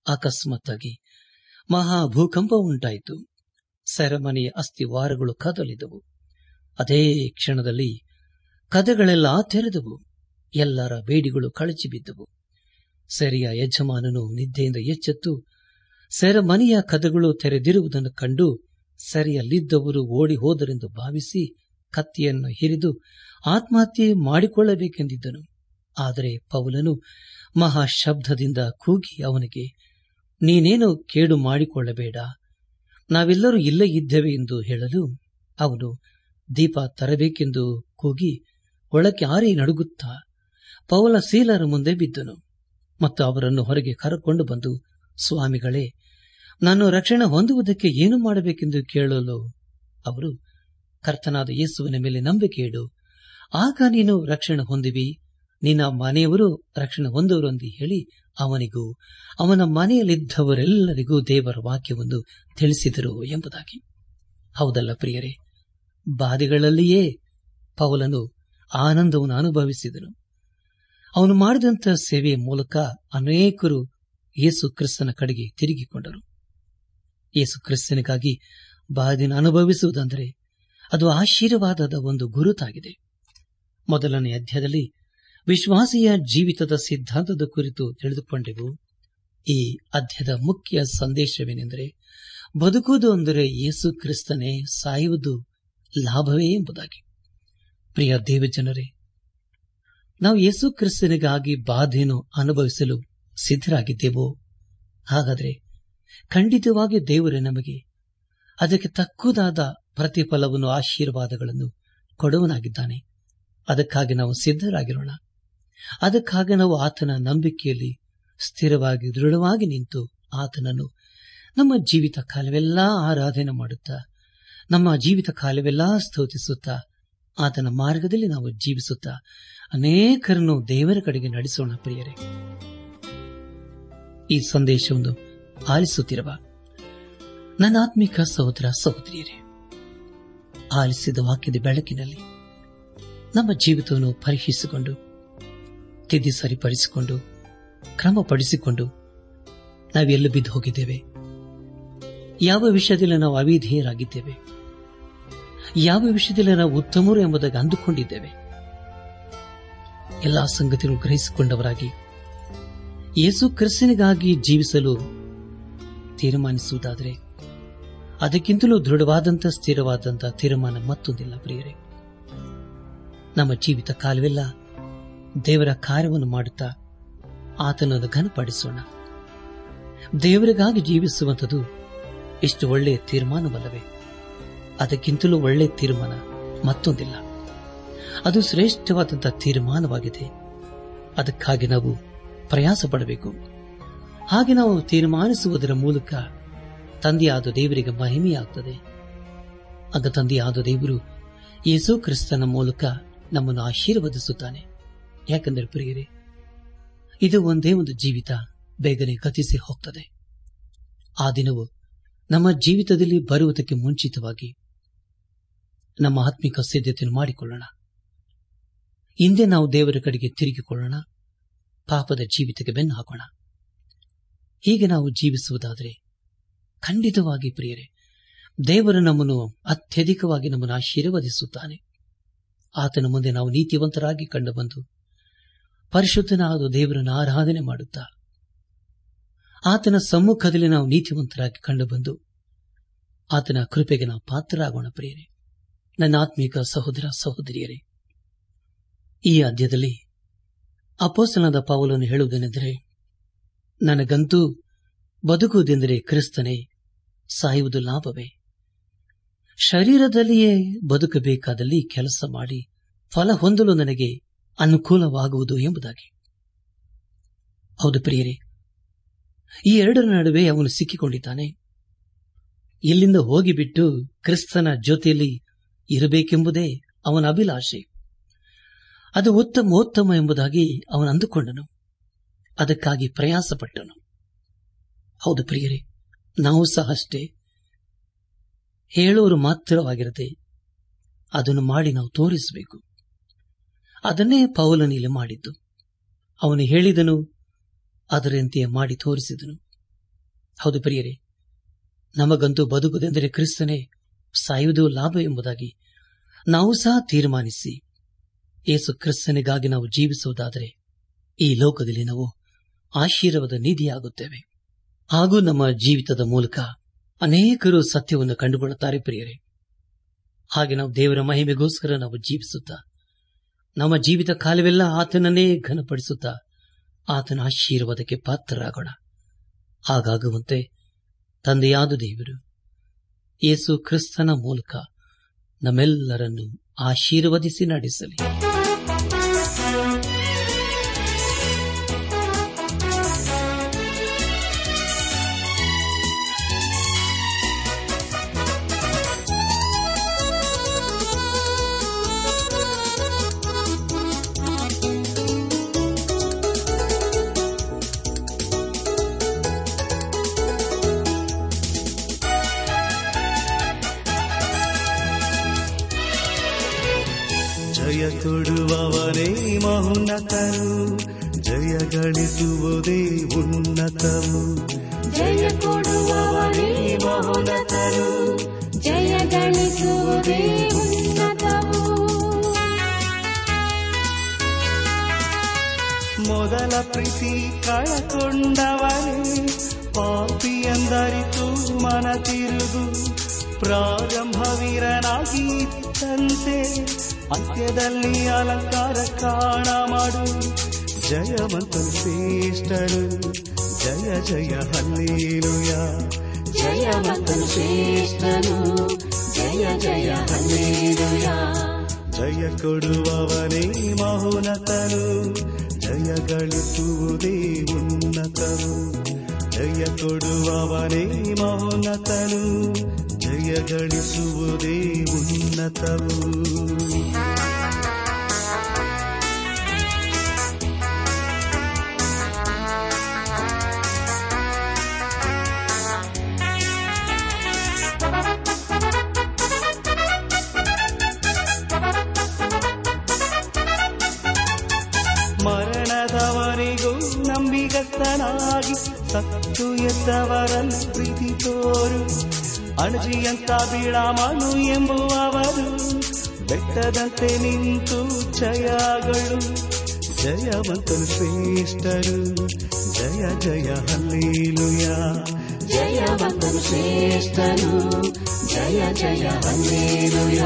ಅಕಸ್ಮಾತ್ತಾಗಿ ಮಹಾ ಭೂಕಂಪ ಉಂಟಾಯಿತು. ಸೆರೆಮನೆಯ ಅಸ್ಥಿವಾರಗಳು ಕದಲಿದವು. ಅದೇ ಕ್ಷಣದಲ್ಲಿ ಕದಗಳೆಲ್ಲ ತೆರೆದವು. ಎಲ್ಲರ ಬೇಡಿಗಳು ಕಳಚಿ ಬಿದ್ದವು ಸೆರೆಯ ಯಜಮಾನನು ನಿದ್ದೆಯಿಂದ ಎಚ್ಚೆತ್ತು, ಸೆರೆಮನೆಯ ಕದಗಳು ತೆರೆದಿರುವುದನ್ನು ಕಂಡು ಸೆರೆಯಲ್ಲಿದ್ದವರು ಓಡಿ ಹೋದರೆಂದು ಭಾವಿಸಿ ಕತ್ತಿಯನ್ನು ಹಿರಿದು ಆತ್ಮಹತ್ಯೆ ಮಾಡಿಕೊಳ್ಳಬೇಕೆಂದಿದ್ದನು. ಆದರೆ ಪೌಲನು ಮಹಾಶಬ್ದದಿಂದ ಕೂಗಿ ಅವನಿಗೆ ನೀನೇನು ಕೇಡು ಮಾಡಿಕೊಳ್ಳಬೇಡ. ನಾವೆಲ್ಲರೂ ಇಲ್ಲೇ ಇದ್ದೇವೆ ಎಂದು ಹೇಳಲು ಅವನು ದೀಪ ತರಬೇಕೆಂದು ಕೂಗಿ ಒಳಕ್ಕೆ ಆರಿ ನಡುಗುತ್ತಾ ಪೌಲ ಸೀಲರ ಮುಂದೆ ಬಿದ್ದನು ಮತ್ತು ಅವರನ್ನು ಹೊರಗೆ ಕರೆಕೊಂಡು ಬಂದು, ಸ್ವಾಮಿಗಳೇ, ನಾನು ರಕ್ಷಣೆ ಹೊಂದುವುದಕ್ಕೆ ಏನು ಮಾಡಬೇಕೆಂದು ಕೇಳಲು? ಅವರು, ಕರ್ತನಾದ ಯೇಸುವಿನ ಮೇಲೆ ನಂಬಿಕೆ ಇಡು. ಆಗ ನೀನು ರಕ್ಷಣೆ ಹೊಂದಿವಿ. ನಿನ್ನ ಮನೆಯವರು ರಕ್ಷಣೆ ಹೊಂದುವರು ಎಂದು ಹೇಳಿ ಅವನಿಗೂ, ಅವನ ಮನೆಯಲ್ಲಿದ್ದವರೆಲ್ಲರಿಗೂ ದೇವರ ವಾಕ್ಯವನ್ನು ತಿಳಿಸಿದರು ಎಂಬುದಾಗಿ. ಹೌದಲ್ಲ ಪ್ರಿಯರೇ ಬಾದಿಗಳಲ್ಲಿಯೇ ಪೌಲನು ಆನಂದವನ್ನು ಅನುಭವಿಸಿದನು. ಅವನು ಮಾಡಿದಂತಹ ಸೇವೆಯ ಮೂಲಕ ಅನೇಕರು ಯೇಸು ಕ್ರಿಸ್ತನ ಕಡೆಗೆ ತಿರುಗಿಕೊಂಡರು. ಯೇಸು ಕ್ರಿಸ್ತನಿಗಾಗಿ ಬಾಧೆಯನ್ನು ಅನುಭವಿಸುವುದಂದರೆ ಅದು ಆಶೀರ್ವಾದದ ಒಂದು ಗುರುತಾಗಿದೆ. ಮೊದಲನೇ ಅಧ್ಯಾಯದಲ್ಲಿ ವಿಶ್ವಾಸಿಯ ಜೀವಿತದ ಸಿದ್ಧಾಂತದ ಕುರಿತು ತಿಳಿದುಕೊಂಡೆವು. ಈ ಅಧ್ಯದ ಮುಖ್ಯ ಸಂದೇಶವೇನೆಂದರೆ, ಬದುಕುವುದು ಅಂದರೆ ಯೇಸು ಕ್ರಿಸ್ತನೇ ಸಾಯುವುದು ಲಾಭವೇ ಎಂಬುದಾಗಿ. ಪ್ರಿಯ ದೇವಜನರೇ, ನಾವು ಯೇಸು ಕ್ರಿಸ್ತನಿಗಾಗಿ ಬಾಧೆಯನ್ನು ಅನುಭವಿಸಲು ಸಿದ್ಧರಾಗಿದ್ದೇವೋ? ಹಾಗಾದರೆ ಖಂಡಿತವಾಗಿ ದೇವರೇ ನಮಗೆ ಅದಕ್ಕೆ ತಕ್ಕುದಾದ ಪ್ರತಿಫಲವನ್ನು, ಆಶೀರ್ವಾದಗಳನ್ನು ಕೊಡುವನಾಗಿದ್ದಾನೆ ಅದಕ್ಕಾಗಿ ನಾವು ಸಿದ್ಧರಾಗಿರೋಣ. ಅದಕ್ಕಾಗಿ ನಾವು ಆತನ ನಂಬಿಕೆಯಲ್ಲಿ ಸ್ಥಿರವಾಗಿ, ದೃಢವಾಗಿ ನಿಂತು ಆತನನ್ನು ನಮ್ಮ ಜೀವಿತ ಕಾಲವೆಲ್ಲ ಆರಾಧನೆ ಮಾಡುತ್ತಾ, ನಮ್ಮ ಜೀವಿತ ಕಾಲವೆಲ್ಲ ಸ್ತೋತಿಸುತ್ತಾ, ಆತನ ಮಾರ್ಗದಲ್ಲಿ ನಾವು ಜೀವಿಸುತ್ತಾ, ಅನೇಕರನ್ನು ದೇವರ ಕಡೆಗೆ ನಡೆಸೋಣ ಪ್ರಿಯರೇ. ಈ ಸಂದೇಶವನ್ನು ಆಲಿಸುತ್ತಿರುವ ನನ್ನ ಆತ್ಮಿಕ ಸಹೋದರ ಸಹೋದರಿಯರೇ, ಆಲಿಸಿದ ವಾಕ್ಯದ ಬೆಳಕಿನಲ್ಲಿ ನಮ್ಮ ಜೀವಿತವನ್ನು ಪರೀಕ್ಷಿಸಿಕೊಂಡು ತಿದ್ದಿ ಸರಿಪಡಿಸಿಕೊಂಡು, ಕ್ರಮಪಡಿಸಿಕೊಂಡು ನಾವೆಲ್ಲೂ ಬಿದ್ದು ಹೋಗಿದ್ದೇವೆ. ಯಾವ ವಿಷಯದಲ್ಲಿ ನಾವು ಅವಿಧೇಯರಾಗಿದ್ದೇವೆ? ಯಾವ ವಿಷಯದಲ್ಲಿ ನಾವು ಉತ್ತಮರು ಎಂಬುದಾಗಿ ಅಂದುಕೊಂಡಿದ್ದೇವೆ? ಎಲ್ಲಾ ಸಂಗತಿಗಳು ಗ್ರಹಿಸಿಕೊಂಡವರಾಗಿ, ಯೇಸು ಕ್ರಿಸ್ತನಿಗಾಗಿ ಜೀವಿಸಲು ತೀರ್ಮಾನಿಸುವುದಾದರೆ, ಅದಕ್ಕಿಂತಲೂ ದೃಢವಾದಂತಹ ಸ್ಥಿರವಾದಂತಹ ತೀರ್ಮಾನ ಮತ್ತೊಂದಿಲ್ಲ, ಪ್ರಿಯರೇ. ನಮ್ಮ ಜೀವಿತ ಕಾಲವೆಲ್ಲ ದೇವರ ಕಾರ್ಯವನ್ನು ಮಾಡುತ್ತಾ ಆತನನ್ನು ಘನಪಡಿಸೋಣ. ದೇವರಿಗಾಗಿ ಜೀವಿಸುವಂಥದ್ದು ಇಷ್ಟು ಒಳ್ಳೆಯ ತೀರ್ಮಾನವಲ್ಲವೇ? ಅದಕ್ಕಿಂತಲೂ ಒಳ್ಳೆಯ ತೀರ್ಮಾನ ಮತ್ತೊಂದಿಲ್ಲ. ಅದು ಶ್ರೇಷ್ಠವಾದಂತಹ ತೀರ್ಮಾನವಾಗಿದೆ. ಅದಕ್ಕಾಗಿ ನಾವು ಪ್ರಯಾಸ ಪಡಬೇಕು ಹಾಗೆ ನಾವು ತೀರ್ಮಾನಿಸುವುದರ ಮೂಲಕ ತಂದೆಯಾದ ದೇವರಿಗೆ ಮಹಿಮೆಯಾಗುತ್ತದೆ ಆಗ ತಂದೆಯಾದ ದೇವರು ಯೇಸು ಕ್ರಿಸ್ತನ ಮೂಲಕ ನಮ್ಮನ್ನು ಆಶೀರ್ವದಿಸುತ್ತಾನೆ. ಯಾಕೆಂದರೆ ಪ್ರಿಯರೇ, ಇದು ಒಂದೇ ಒಂದು ಜೀವಿತ ಬೇಗನೆ ಗತಿಸಿ ಹೋಗ್ತದೆ. ಆ ದಿನವು ನಮ್ಮ ಜೀವಿತದಲ್ಲಿ ಬರುವುದಕ್ಕೆ ಮುಂಚಿತವಾಗಿ ನಮ್ಮ ಆತ್ಮಿಕ ಸಿದ್ಧತೆಯನ್ನು ಮಾಡಿಕೊಳ್ಳೋಣ. ಹಿಂದೆ ನಾವು ದೇವರ ಕಡೆಗೆ ತಿರುಗಿಕೊಳ್ಳೋಣ, ಪಾಪದ ಜೀವಿತಕ್ಕೆ ಬೆನ್ನು ಹಾಕೋಣ. ಹೀಗೆ ನಾವು ಜೀವಿಸುವುದಾದರೆ, ಖಂಡಿತವಾಗಿ ಪ್ರಿಯರೇ, ದೇವರು ನಮ್ಮನ್ನು ಅತ್ಯಧಿಕವಾಗಿ ನಮ್ಮನ್ನು ಆಶೀರ್ವದಿಸುತ್ತಾನೆ. ಆತನ ಮುಂದೆ ನಾವು ನೀತಿವಂತರಾಗಿ ಕಂಡುಬಂದು ಪರಿಶುದ್ಧನಾದ ದೇವರನ್ನು ಆರಾಧನೆ ಮಾಡುತ್ತಾ ಆತನ ಸಮ್ಮುಖದಲ್ಲಿ ನಾವು ನೀತಿವಂತರಾಗಿ ಕಂಡುಬಂದು ಆತನ ಕೃಪೆಗೆ ನಾವು ಪಾತ್ರರಾಗೋಣ ಪ್ರಿಯರೇ. ನನ್ನ ಆತ್ಮೀಕ ಸಹೋದರ ಸಹೋದರಿಯರೇ, ಈ ಅಧ್ಯದಲ್ಲಿ ಅಪೋಸನದ ಪಾವಲನ್ನು ಹೇಳುವುದೇನೆಂದರೆ, ನನಗಂತೂ ಬದುಕುವುದೆಂದರೆ ಕ್ರಿಸ್ತನೇ ಸಾಯುವುದು ಲಾಭವೇ. ಶರೀರದಲ್ಲಿಯೇ ಬದುಕಬೇಕಾದಲ್ಲಿ ಕೆಲಸ ಮಾಡಿ ಫಲ ಹೊಂದಲು ನನಗೆ ಅನುಕೂಲವಾಗುವುದು ಎಂಬುದಾಗಿ. ಹೌದು ಪ್ರಿಯರೇ, ಈ ಎರಡರ ನಡುವೆ ಅವನು ಸಿಕ್ಕಿಕೊಂಡಿದ್ದಾನೆ. ಇಲ್ಲಿಂದ ಹೋಗಿಬಿಟ್ಟು ಕ್ರಿಸ್ತನ ಜೊತೆಯಲ್ಲಿ ಇರಬೇಕೆಂಬುದೇ ಅವನ ಅಭಿಲಾಷೆ. ಅದು ಉತ್ತಮ ಉತ್ತಮ ಎಂಬುದಾಗಿ ಅವನು ಅಂದುಕೊಂಡನು. ಅದಕ್ಕಾಗಿ ಪ್ರಯಾಸಪಟ್ಟನು. ಹೌದು ಪ್ರಿಯರೇ, ನಾವು ಸಹ ಅಷ್ಟೇ. ಹೇಳೋರು ಮಾತ್ರವಾಗಿರದೆ ಅದನ್ನು ಮಾಡಿ ನಾವು ತೋರಿಸಬೇಕು. ಅದನ್ನೇ ಪೌಲನಿಲ್ಲಿ ಮಾಡಿದ್ದು. ಅವನು ಹೇಳಿದನು, ಅದರಂತೆಯೇ ಮಾಡಿ ತೋರಿಸಿದನು. ಹೌದು ಪ್ರಿಯರೇ, ನಮಗಂತೂ ಬದುಕುದೆಂದರೆ ಕ್ರಿಸ್ತನೇ ಸಾಯುವುದು ಲಾಭ ಎಂಬುದಾಗಿ ನಾವು ಸಹ ತೀರ್ಮಾನಿಸಿ ಏಸು ಕ್ರಿಸ್ತನಿಗಾಗಿ ನಾವು ಜೀವಿಸುವುದಾದರೆ ಈ ಲೋಕದಲ್ಲಿ ನಾವು ಆಶೀರ್ವಾದ ನಿಧಿಯಾಗುತ್ತೇವೆ. ಹಾಗೂ ನಮ್ಮ ಜೀವಿತದ ಮೂಲಕ ಅನೇಕರು ಸತ್ಯವನ್ನು ಕಂಡುಕೊಳ್ಳುತ್ತಾರೆ ಪ್ರಿಯರೇ. ಹಾಗೆ ನಾವು ದೇವರ ಮಹಿಮೆಗೋಸ್ಕರ ನಾವು ಜೀವಿಸುತ್ತಾ ನಮ್ಮ ಜೀವಿತ ಕಾಲವೆಲ್ಲ ಆತನನ್ನೇ ಘನಪಡಿಸುತ್ತಾ ಆತನ ಆಶೀರ್ವಾದಕ್ಕೆ ಪಾತ್ರರಾಗೋಣ. ಹಾಗಾಗುವಂತೆ ತಂದೆಯಾದ ದೇವರು, ಯೇಸು ಕ್ರಿಸ್ತನ ಮೂಲಕ ನಮ್ಮೆಲ್ಲರನ್ನು ಆಶೀರ್ವದಿಸಿ ನಡೆಸಲಿ. ಜಯವಂತನು ಶ್ರೇಷ್ಠರು ಜಯ ಜಯ ಹಲ್ಲೇಲುಯ ಜಯವಂತನು ಶ್ರೇಷ್ಠನು ಜಯ ಜಯ ಹಲ್ಲೇಲುಯ ಜಯ ಕೊಡುವವನೇ ಮಹೋನ್ನತನು ಜಯ ಗಳಿಸುವುದೇ ಉನ್ನತವು ಜಯ ಕೊಡುವವನೇ ಮಹೋನ್ನತನು ಜಯ ಗಳಿಸುವುದೇ ಉನ್ನತವು ನಂಬಿಗಸ್ತನಾಗಿ ಸತ್ತು ಎದ್ದವರಲ್ಲಿ ಪ್ರೀತಿ ತೋರು ಅಣಜಿಯಂತ ಬೀಳಾಮನು ಎಂಬುವವರು ಬೆಟ್ಟದಂತೆ ನಿಂತು ಜಯಗಳು ಜಯವಂತನು ಶ್ರೇಷ್ಠರು ಜಯ ಜಯ ಹಲ್ಲೇಲುಯ ಜಯವಂತನು ಶ್ರೇಷ್ಠನು ಜಯ ಜಯ ಹಲ್ಲೇಲುಯ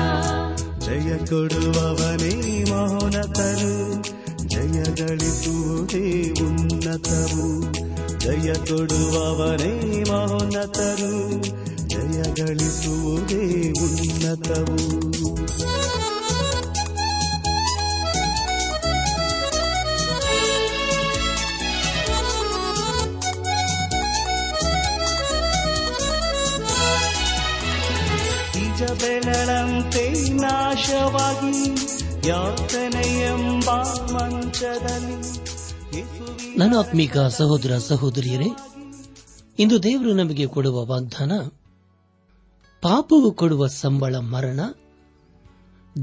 ಜಯ ಕೊಡುವವನೇ ಮಹೋನ್ನತರು ಜಯ ಗಳಿಸುವುದೇ ಉನ್ನತವು ಜಯ ಕೊಡುವವನೇ ಮಹೋನ್ನತರು ಜಯ ಗಳಿಸುವುದೇ ಉನ್ನತವು ನಿಜ ಬೆಳಳಂತೆ ನಾಶವಾಗಿ ಯಾತನೆ ಎಂಬ ಮಂಚದಲ್ಲಿ ಯೇಸುವಿನ ನನ್ನ ಆತ್ಮೀಕ ಸಹೋದರ ಸಹೋದರಿಯರೇ, ಇಂದು ದೇವರು ನಮಗೆ ಕೊಡುವ ವಾಗ್ದಾನ, ಪಾಪವು ಕೊಡುವ ಸಂಬಳ ಮರಣ,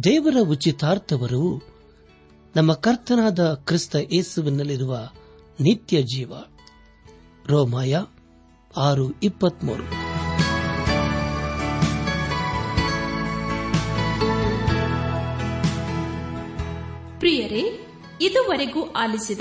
ದೇವರ ಉಚಿತಾರ್ಥವರು ನಮ್ಮ ಕರ್ತನಾದ ಕ್ರಿಸ್ತ ಯೇಸುವಿನಲ್ಲಿರುವ ನಿತ್ಯ ಜೀವ. ರೋಮಾಯ ಆರು ಇಪ್ಪತ್ಮೂರು. ಪ್ರಿಯರೇ, ಇದುವರೆಗೂ ಆಲಿಸಿದ